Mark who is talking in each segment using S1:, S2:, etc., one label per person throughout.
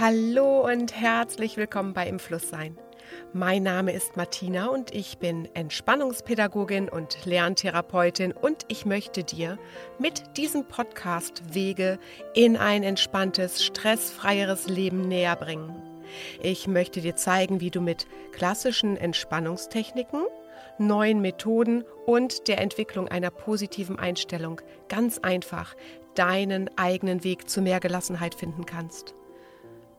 S1: Hallo und herzlich willkommen bei Im Fluss sein. Mein Name ist Martina und ich bin Entspannungspädagogin und Lerntherapeutin und ich möchte dir mit diesem Podcast Wege in ein entspanntes, stressfreieres Leben näher bringen. Ich möchte dir zeigen, wie du mit klassischen Entspannungstechniken, neuen Methoden und der Entwicklung einer positiven Einstellung ganz einfach deinen eigenen Weg zu mehr Gelassenheit finden kannst.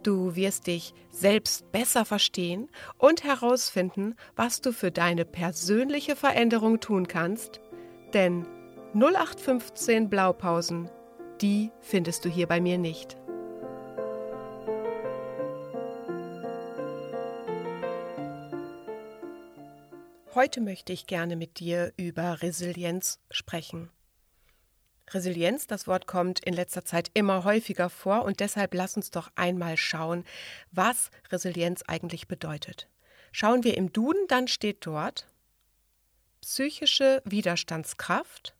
S1: Du wirst dich selbst besser verstehen und herausfinden, was du für deine persönliche Veränderung tun kannst, denn 0815 Blaupausen, die findest du hier bei mir nicht. Heute möchte ich gerne mit dir über Resilienz sprechen. Resilienz, das Wort kommt in letzter Zeit immer häufiger vor und deshalb lass uns doch einmal schauen, was Resilienz eigentlich bedeutet. Schauen wir im Duden, dann steht dort psychische Widerstandskraft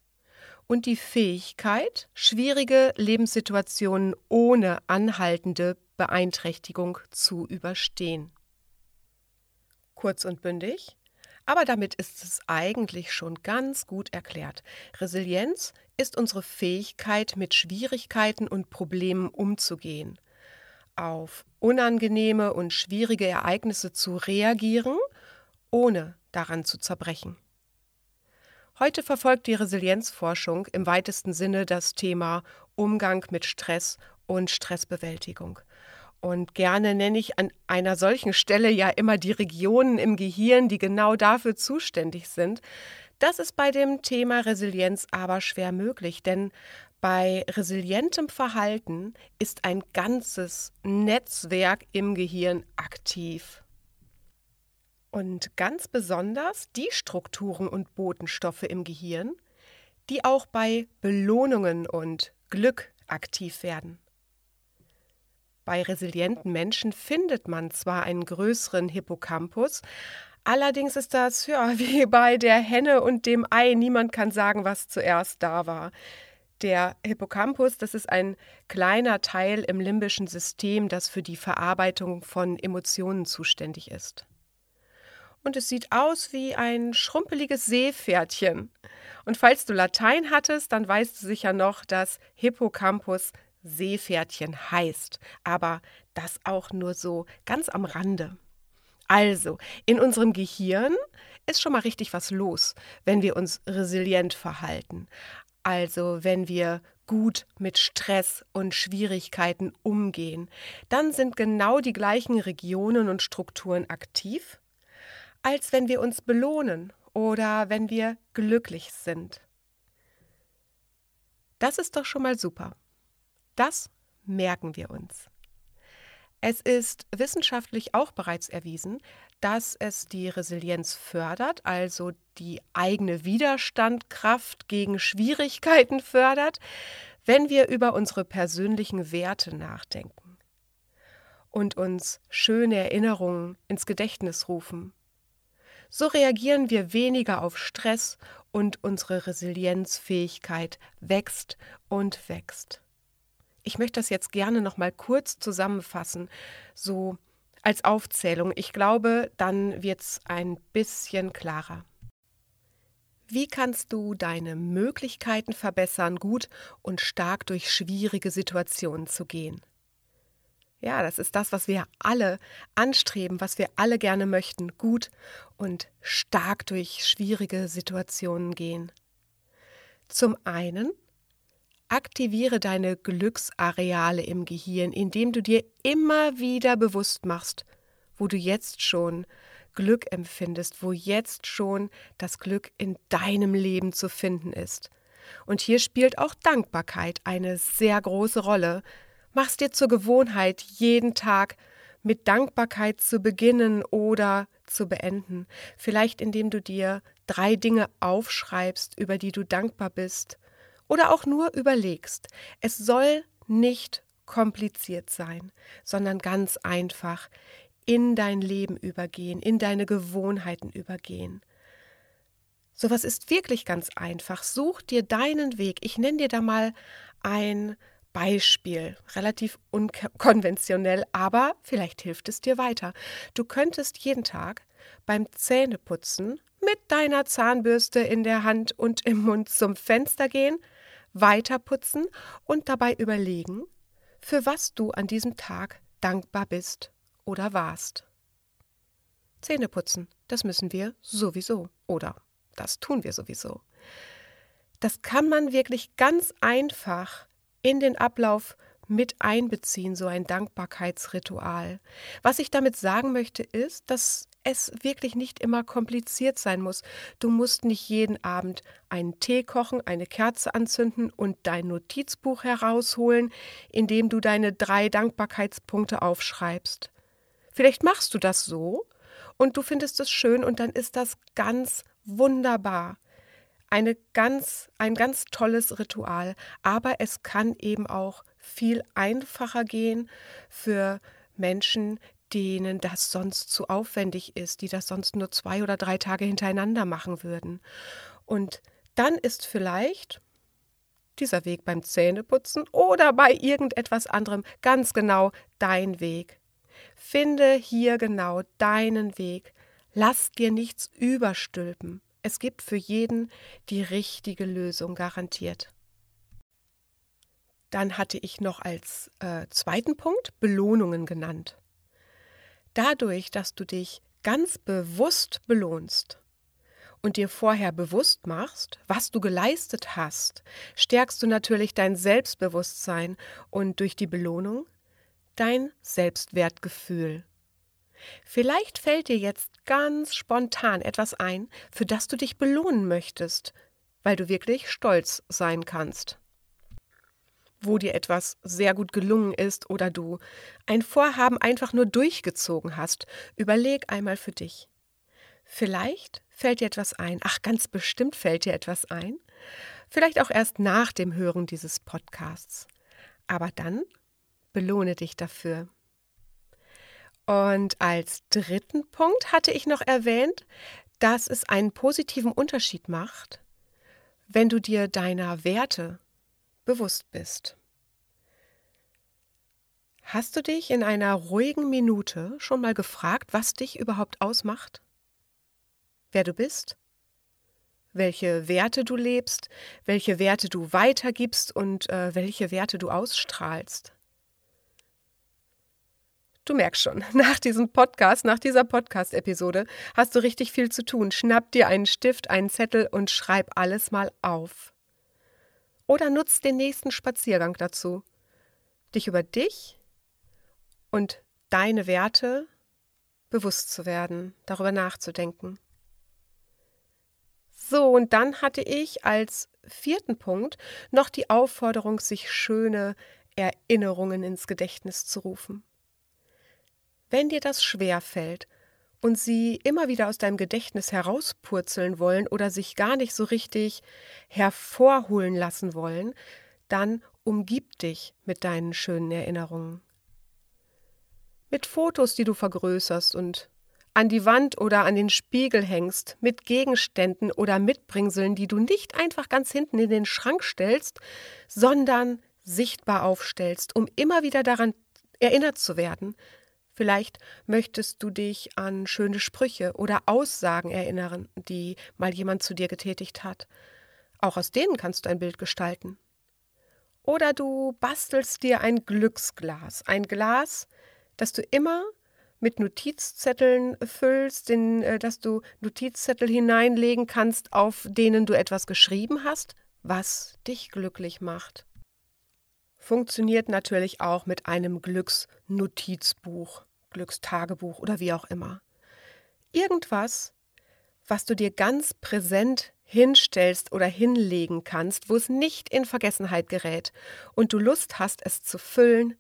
S1: und die Fähigkeit, schwierige Lebenssituationen ohne anhaltende Beeinträchtigung zu überstehen. Kurz und bündig, aber damit ist es eigentlich schon ganz gut erklärt. Resilienz ist unsere Fähigkeit, mit Schwierigkeiten und Problemen umzugehen, auf unangenehme und schwierige Ereignisse zu reagieren, ohne daran zu zerbrechen. Heute verfolgt die Resilienzforschung im weitesten Sinne das Thema Umgang mit Stress und Stressbewältigung. Und gerne nenne ich an einer solchen Stelle ja immer die Regionen im Gehirn, die genau dafür zuständig sind. Das ist bei dem Thema Resilienz aber schwer möglich, denn bei resilientem Verhalten ist ein ganzes Netzwerk im Gehirn aktiv. Und ganz besonders die Strukturen und Botenstoffe im Gehirn, die auch bei Belohnungen und Glück aktiv werden. Bei resilienten Menschen findet man zwar einen größeren Hippocampus, allerdings ist das ja wie bei der Henne und dem Ei, niemand kann sagen, was zuerst da war. Der Hippocampus, das ist ein kleiner Teil im limbischen System, das für die Verarbeitung von Emotionen zuständig ist. Und es sieht aus wie ein schrumpeliges Seepferdchen. Und falls du Latein hattest, dann weißt du sicher noch, dass Hippocampus Seepferdchen heißt, aber das auch nur so ganz am Rande. Also, in unserem Gehirn ist schon mal richtig was los, wenn wir uns resilient verhalten. Also, wenn wir gut mit Stress und Schwierigkeiten umgehen, dann sind genau die gleichen Regionen und Strukturen aktiv, als wenn wir uns belohnen oder wenn wir glücklich sind. Das ist doch schon mal super. Das merken wir uns. Es ist wissenschaftlich auch bereits erwiesen, dass es die Resilienz fördert, also die eigene Widerstandkraft gegen Schwierigkeiten fördert, wenn wir über unsere persönlichen Werte nachdenken und uns schöne Erinnerungen ins Gedächtnis rufen. So reagieren wir weniger auf Stress und unsere Resilienzfähigkeit wächst und wächst. Ich möchte das jetzt gerne noch mal kurz zusammenfassen, so als Aufzählung. Ich glaube, dann wird es ein bisschen klarer. Wie kannst du deine Möglichkeiten verbessern, gut und stark durch schwierige Situationen zu gehen? Ja, das ist das, was wir alle anstreben, was wir alle gerne möchten, gut und stark durch schwierige Situationen gehen. Zum einen Aktiviere deine Glücksareale im Gehirn, indem du dir immer wieder bewusst machst, wo du jetzt schon Glück empfindest, wo jetzt schon das Glück in deinem Leben zu finden ist. Und hier spielt auch Dankbarkeit eine sehr große Rolle. Mach's dir zur Gewohnheit, jeden Tag mit Dankbarkeit zu beginnen oder zu beenden. Vielleicht indem du dir drei Dinge aufschreibst, über die du dankbar bist oder auch nur überlegst. Es soll nicht kompliziert sein, sondern ganz einfach in dein Leben übergehen, in deine Gewohnheiten übergehen. Sowas ist wirklich ganz einfach. Such dir deinen Weg. Ich nenne dir da mal ein Beispiel, relativ unkonventionell, aber vielleicht hilft es dir weiter. Du könntest jeden Tag beim Zähneputzen mit deiner Zahnbürste in der Hand und im Mund zum Fenster gehen, weiterputzen und dabei überlegen, für was du an diesem Tag dankbar bist oder warst. Zähneputzen, das müssen wir sowieso oder das tun wir sowieso. Das kann man wirklich ganz einfach in den Ablauf mit einbeziehen, so ein Dankbarkeitsritual. Was ich damit sagen möchte, ist, dass es wirklich nicht immer kompliziert sein muss. Du musst nicht jeden Abend einen Tee kochen, eine Kerze anzünden und dein Notizbuch herausholen, in dem du deine drei Dankbarkeitspunkte aufschreibst. Vielleicht machst du das so und du findest es schön und dann ist das ganz wunderbar eine ganz, ein ganz tolles Ritual, aber es kann eben auch viel einfacher gehen für Menschen, denen das sonst zu aufwendig ist, die das sonst nur zwei oder drei Tage hintereinander machen würden. Und dann ist vielleicht dieser Weg beim Zähneputzen oder bei irgendetwas anderem ganz genau dein Weg. Finde hier genau deinen Weg. Lass dir nichts überstülpen. Es gibt für jeden die richtige Lösung garantiert. Dann hatte ich noch als äh, zweiten Punkt Belohnungen genannt. Dadurch, dass du dich ganz bewusst belohnst und dir vorher bewusst machst, was du geleistet hast, stärkst du natürlich dein Selbstbewusstsein und durch die Belohnung dein Selbstwertgefühl. Vielleicht fällt dir jetzt ganz spontan etwas ein, für das du dich belohnen möchtest, weil du wirklich stolz sein kannst. Wo dir etwas sehr gut gelungen ist oder du ein Vorhaben einfach nur durchgezogen hast, überleg einmal für dich. Vielleicht fällt dir etwas ein, ach ganz bestimmt fällt dir etwas ein, vielleicht auch erst nach dem Hören dieses Podcasts. Aber dann belohne dich dafür. Und als dritten Punkt hatte ich noch erwähnt, dass es einen positiven Unterschied macht, wenn du dir deiner Werte bewusst bist. Hast du dich in einer ruhigen Minute schon mal gefragt, was dich überhaupt ausmacht? Wer du bist? Welche Werte du lebst, welche Werte du weitergibst und äh, welche Werte du ausstrahlst? Du merkst schon, nach diesem Podcast, nach dieser Podcast-Episode hast du richtig viel zu tun. Schnapp dir einen Stift, einen Zettel und schreib alles mal auf. Oder nutz den nächsten Spaziergang dazu, dich über dich und deine Werte bewusst zu werden, darüber nachzudenken. So, und dann hatte ich als vierten Punkt noch die Aufforderung, sich schöne Erinnerungen ins Gedächtnis zu rufen. Wenn dir das schwer fällt und sie immer wieder aus deinem Gedächtnis herauspurzeln wollen oder sich gar nicht so richtig hervorholen lassen wollen, dann umgib dich mit deinen schönen Erinnerungen. Mit Fotos, die du vergrößerst und an die Wand oder an den Spiegel hängst, mit Gegenständen oder Mitbringseln, die du nicht einfach ganz hinten in den Schrank stellst, sondern sichtbar aufstellst, um immer wieder daran erinnert zu werden, Vielleicht möchtest du dich an schöne Sprüche oder Aussagen erinnern, die mal jemand zu dir getätigt hat. Auch aus denen kannst du ein Bild gestalten. Oder du bastelst dir ein Glücksglas, ein Glas, das du immer mit Notizzetteln füllst, in äh, das du Notizzettel hineinlegen kannst, auf denen du etwas geschrieben hast, was dich glücklich macht funktioniert natürlich auch mit einem Glücksnotizbuch, Glückstagebuch oder wie auch immer. Irgendwas, was du dir ganz präsent hinstellst oder hinlegen kannst, wo es nicht in Vergessenheit gerät und du Lust hast, es zu füllen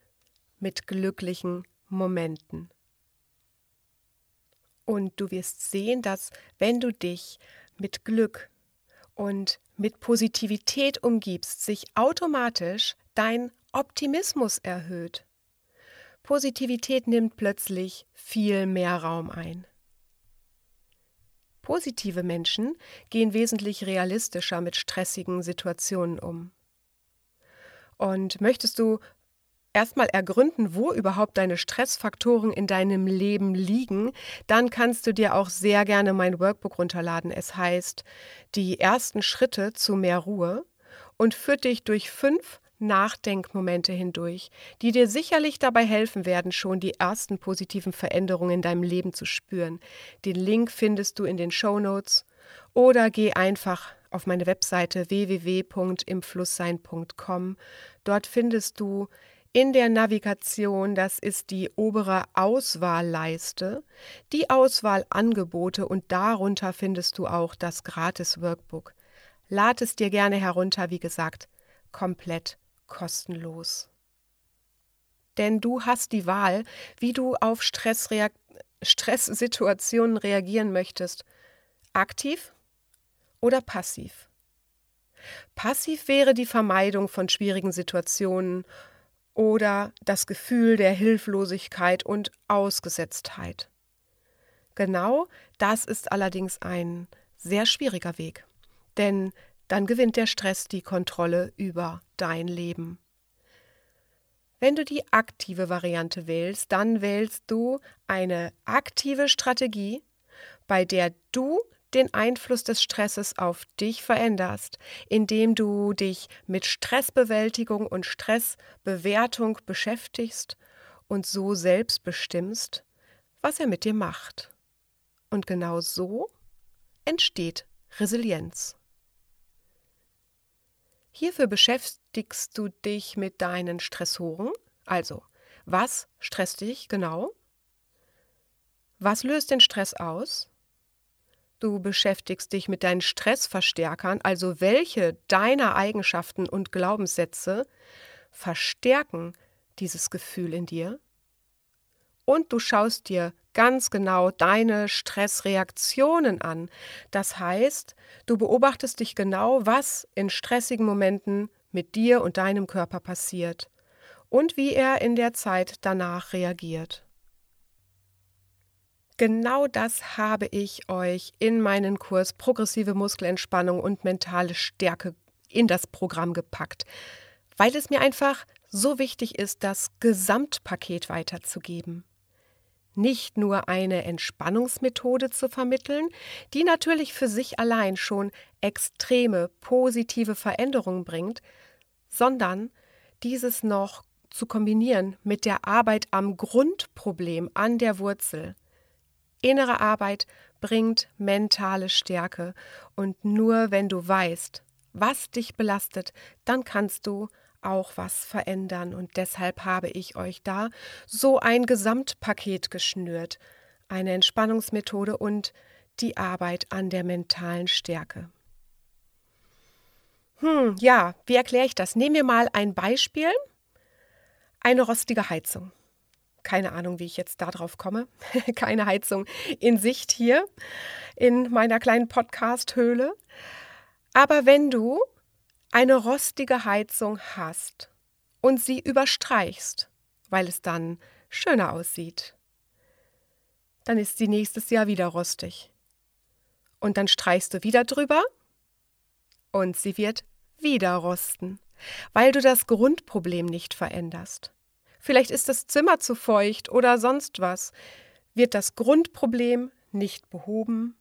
S1: mit glücklichen Momenten. Und du wirst sehen, dass wenn du dich mit Glück und mit Positivität umgibst, sich automatisch dein Optimismus erhöht. Positivität nimmt plötzlich viel mehr Raum ein. Positive Menschen gehen wesentlich realistischer mit stressigen Situationen um. Und möchtest du erstmal ergründen, wo überhaupt deine Stressfaktoren in deinem Leben liegen, dann kannst du dir auch sehr gerne mein Workbook runterladen. Es heißt Die ersten Schritte zu mehr Ruhe und führt dich durch fünf Nachdenkmomente hindurch, die dir sicherlich dabei helfen werden, schon die ersten positiven Veränderungen in deinem Leben zu spüren. Den Link findest du in den Show Notes oder geh einfach auf meine Webseite www.imflusssein.com. Dort findest du in der Navigation, das ist die obere Auswahlleiste, die Auswahlangebote und darunter findest du auch das Gratis Workbook. Lad es dir gerne herunter, wie gesagt, komplett kostenlos. Denn du hast die Wahl, wie du auf Stressreak Stresssituationen reagieren möchtest. Aktiv oder passiv. Passiv wäre die Vermeidung von schwierigen Situationen oder das Gefühl der Hilflosigkeit und Ausgesetztheit. Genau das ist allerdings ein sehr schwieriger Weg, denn dann gewinnt der Stress die Kontrolle über dein Leben. Wenn du die aktive Variante wählst, dann wählst du eine aktive Strategie, bei der du den Einfluss des Stresses auf dich veränderst, indem du dich mit Stressbewältigung und Stressbewertung beschäftigst und so selbst bestimmst, was er mit dir macht. Und genau so entsteht Resilienz. Hierfür beschäftigst du dich mit deinen Stressoren, also was stresst dich genau? Was löst den Stress aus? Du beschäftigst dich mit deinen Stressverstärkern, also welche deiner Eigenschaften und Glaubenssätze verstärken dieses Gefühl in dir. Und du schaust dir ganz genau deine Stressreaktionen an. Das heißt, du beobachtest dich genau, was in stressigen Momenten mit dir und deinem Körper passiert und wie er in der Zeit danach reagiert. Genau das habe ich euch in meinen Kurs Progressive Muskelentspannung und mentale Stärke in das Programm gepackt, weil es mir einfach so wichtig ist, das Gesamtpaket weiterzugeben. Nicht nur eine Entspannungsmethode zu vermitteln, die natürlich für sich allein schon extreme positive Veränderungen bringt, sondern dieses noch zu kombinieren mit der Arbeit am Grundproblem, an der Wurzel. Innere Arbeit bringt mentale Stärke und nur wenn du weißt, was dich belastet, dann kannst du auch was verändern und deshalb habe ich euch da so ein Gesamtpaket geschnürt, eine Entspannungsmethode und die Arbeit an der mentalen Stärke. Hm, ja, wie erkläre ich das? Nehmen wir mal ein Beispiel. Eine rostige Heizung. Keine Ahnung, wie ich jetzt darauf komme. Keine Heizung in Sicht hier in meiner kleinen Podcast-Höhle. Aber wenn du eine rostige Heizung hast und sie überstreichst, weil es dann schöner aussieht, dann ist sie nächstes Jahr wieder rostig. Und dann streichst du wieder drüber und sie wird wieder rosten, weil du das Grundproblem nicht veränderst. Vielleicht ist das Zimmer zu feucht oder sonst was. Wird das Grundproblem nicht behoben,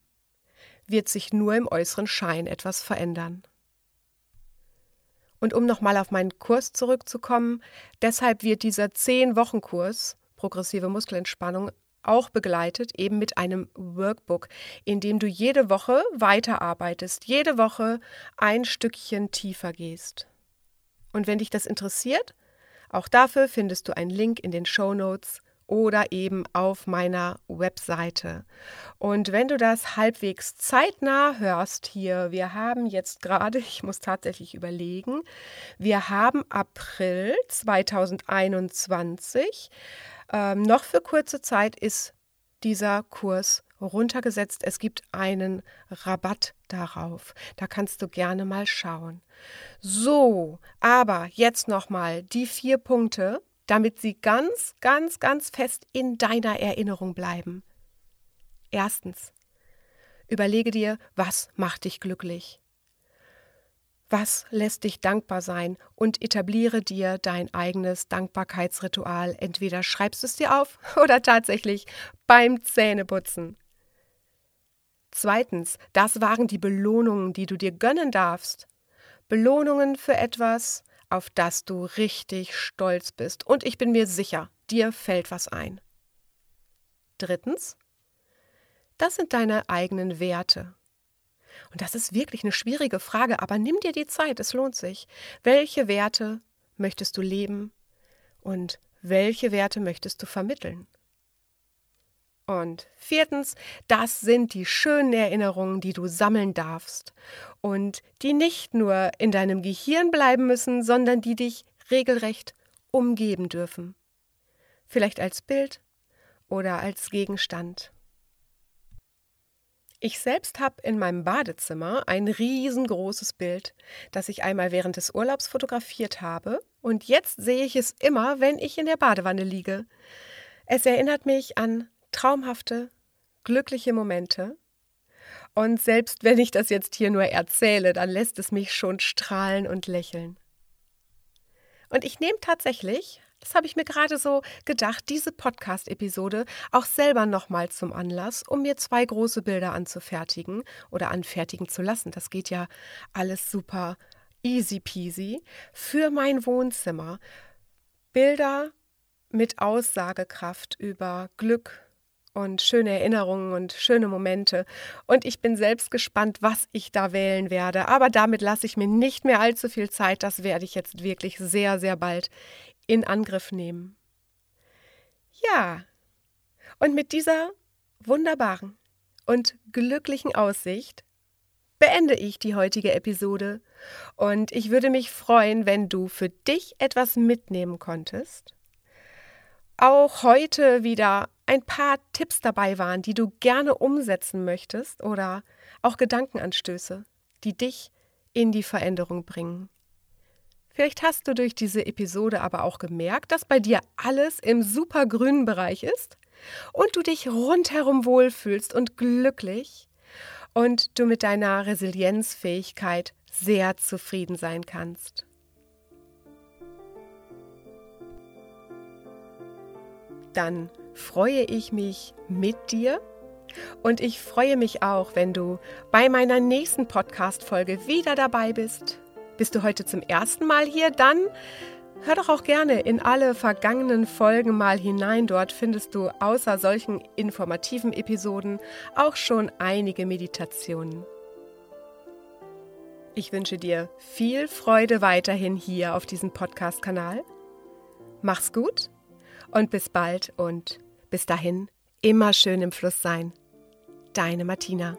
S1: wird sich nur im äußeren Schein etwas verändern. Und um nochmal auf meinen Kurs zurückzukommen, deshalb wird dieser zehn-Wochen-Kurs progressive Muskelentspannung auch begleitet, eben mit einem Workbook, in dem du jede Woche weiterarbeitest, jede Woche ein Stückchen tiefer gehst. Und wenn dich das interessiert, auch dafür findest du einen Link in den Show Notes oder eben auf meiner Webseite. Und wenn du das halbwegs zeitnah hörst hier, wir haben jetzt gerade, ich muss tatsächlich überlegen, wir haben April 2021. Ähm, noch für kurze Zeit ist dieser Kurs runtergesetzt. Es gibt einen Rabatt darauf. Da kannst du gerne mal schauen. So, aber jetzt nochmal die vier Punkte, damit sie ganz, ganz, ganz fest in deiner Erinnerung bleiben. Erstens, überlege dir, was macht dich glücklich? Was lässt dich dankbar sein und etabliere dir dein eigenes Dankbarkeitsritual. Entweder schreibst du es dir auf oder tatsächlich beim Zähneputzen. Zweitens, das waren die Belohnungen, die du dir gönnen darfst. Belohnungen für etwas, auf das du richtig stolz bist. Und ich bin mir sicher, dir fällt was ein. Drittens, das sind deine eigenen Werte. Und das ist wirklich eine schwierige Frage, aber nimm dir die Zeit, es lohnt sich. Welche Werte möchtest du leben und welche Werte möchtest du vermitteln? Und viertens, das sind die schönen Erinnerungen, die du sammeln darfst und die nicht nur in deinem Gehirn bleiben müssen, sondern die dich regelrecht umgeben dürfen. Vielleicht als Bild oder als Gegenstand. Ich selbst habe in meinem Badezimmer ein riesengroßes Bild, das ich einmal während des Urlaubs fotografiert habe, und jetzt sehe ich es immer, wenn ich in der Badewanne liege. Es erinnert mich an traumhafte, glückliche Momente. Und selbst wenn ich das jetzt hier nur erzähle, dann lässt es mich schon strahlen und lächeln. Und ich nehme tatsächlich das habe ich mir gerade so gedacht, diese Podcast-Episode auch selber nochmal zum Anlass, um mir zwei große Bilder anzufertigen oder anfertigen zu lassen. Das geht ja alles super easy peasy für mein Wohnzimmer. Bilder mit Aussagekraft über Glück und schöne Erinnerungen und schöne Momente. Und ich bin selbst gespannt, was ich da wählen werde. Aber damit lasse ich mir nicht mehr allzu viel Zeit. Das werde ich jetzt wirklich sehr, sehr bald in Angriff nehmen. Ja, und mit dieser wunderbaren und glücklichen Aussicht beende ich die heutige Episode und ich würde mich freuen, wenn du für dich etwas mitnehmen konntest. Auch heute wieder ein paar Tipps dabei waren, die du gerne umsetzen möchtest oder auch Gedankenanstöße, die dich in die Veränderung bringen. Vielleicht hast du durch diese Episode aber auch gemerkt, dass bei dir alles im supergrünen Bereich ist und du dich rundherum wohlfühlst und glücklich und du mit deiner Resilienzfähigkeit sehr zufrieden sein kannst. Dann freue ich mich mit dir und ich freue mich auch, wenn du bei meiner nächsten Podcast-Folge wieder dabei bist bist du heute zum ersten Mal hier? Dann hör doch auch gerne in alle vergangenen Folgen mal hinein. Dort findest du außer solchen informativen Episoden auch schon einige Meditationen. Ich wünsche dir viel Freude weiterhin hier auf diesem Podcast-Kanal. Mach's gut und bis bald und bis dahin immer schön im Fluss sein. Deine Martina.